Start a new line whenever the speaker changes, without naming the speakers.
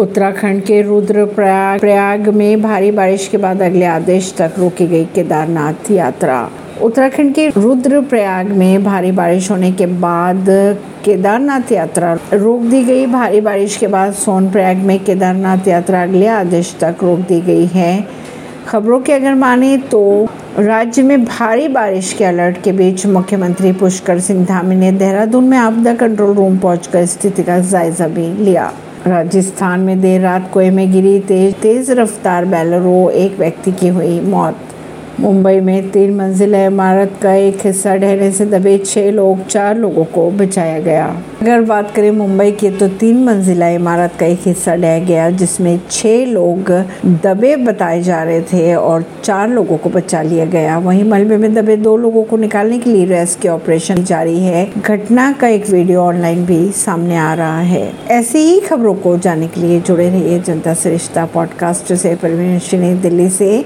उत्तराखंड के रुद्रप्रयाग प्रयाग में भारी बारिश के बाद अगले आदेश तक रोकी गई केदारनाथ यात्रा। उत्तराखंड के रुद्रप्रयाग में भारी बारिश होने के बाद केदारनाथ यात्रा रोक दी गई। भारी बारिश के बाद सोनप्रयाग में केदारनाथ यात्रा अगले आदेश तक रोक दी गई है। खबरों के अगर माने तो राज्य में भारी बारिश के अलर्ट के बीच मुख्यमंत्री पुष्कर सिंह धामी ने देहरादून में आपदा कंट्रोल रूम पहुंचकर स्थिति का जायजा भी लिया। राजस्थान में देर रात कुएँ में गिरी तेज तेज रफ्तार बैलरो एक व्यक्ति की हुई मौत। मुंबई में तीन मंजिला इमारत का एक हिस्सा ढहने से दबे छह लोग, चार लोगों को बचाया गया। अगर बात करें मुंबई की तो तीन मंजिला इमारत का एक हिस्सा ढह गया, जिसमें छह लोग दबे बताए जा रहे थे और चार लोगों को बचा लिया गया। वहीं मलबे में दबे दो लोगों को निकालने के लिए रेस्क्यू ऑपरेशन जारी है। घटना का एक वीडियो ऑनलाइन भी सामने आ रहा है। ऐसी ही खबरों को जानने के लिए जुड़े रहिए जनता से रिश्ता पॉडकास्ट से। परवीन दिल्ली से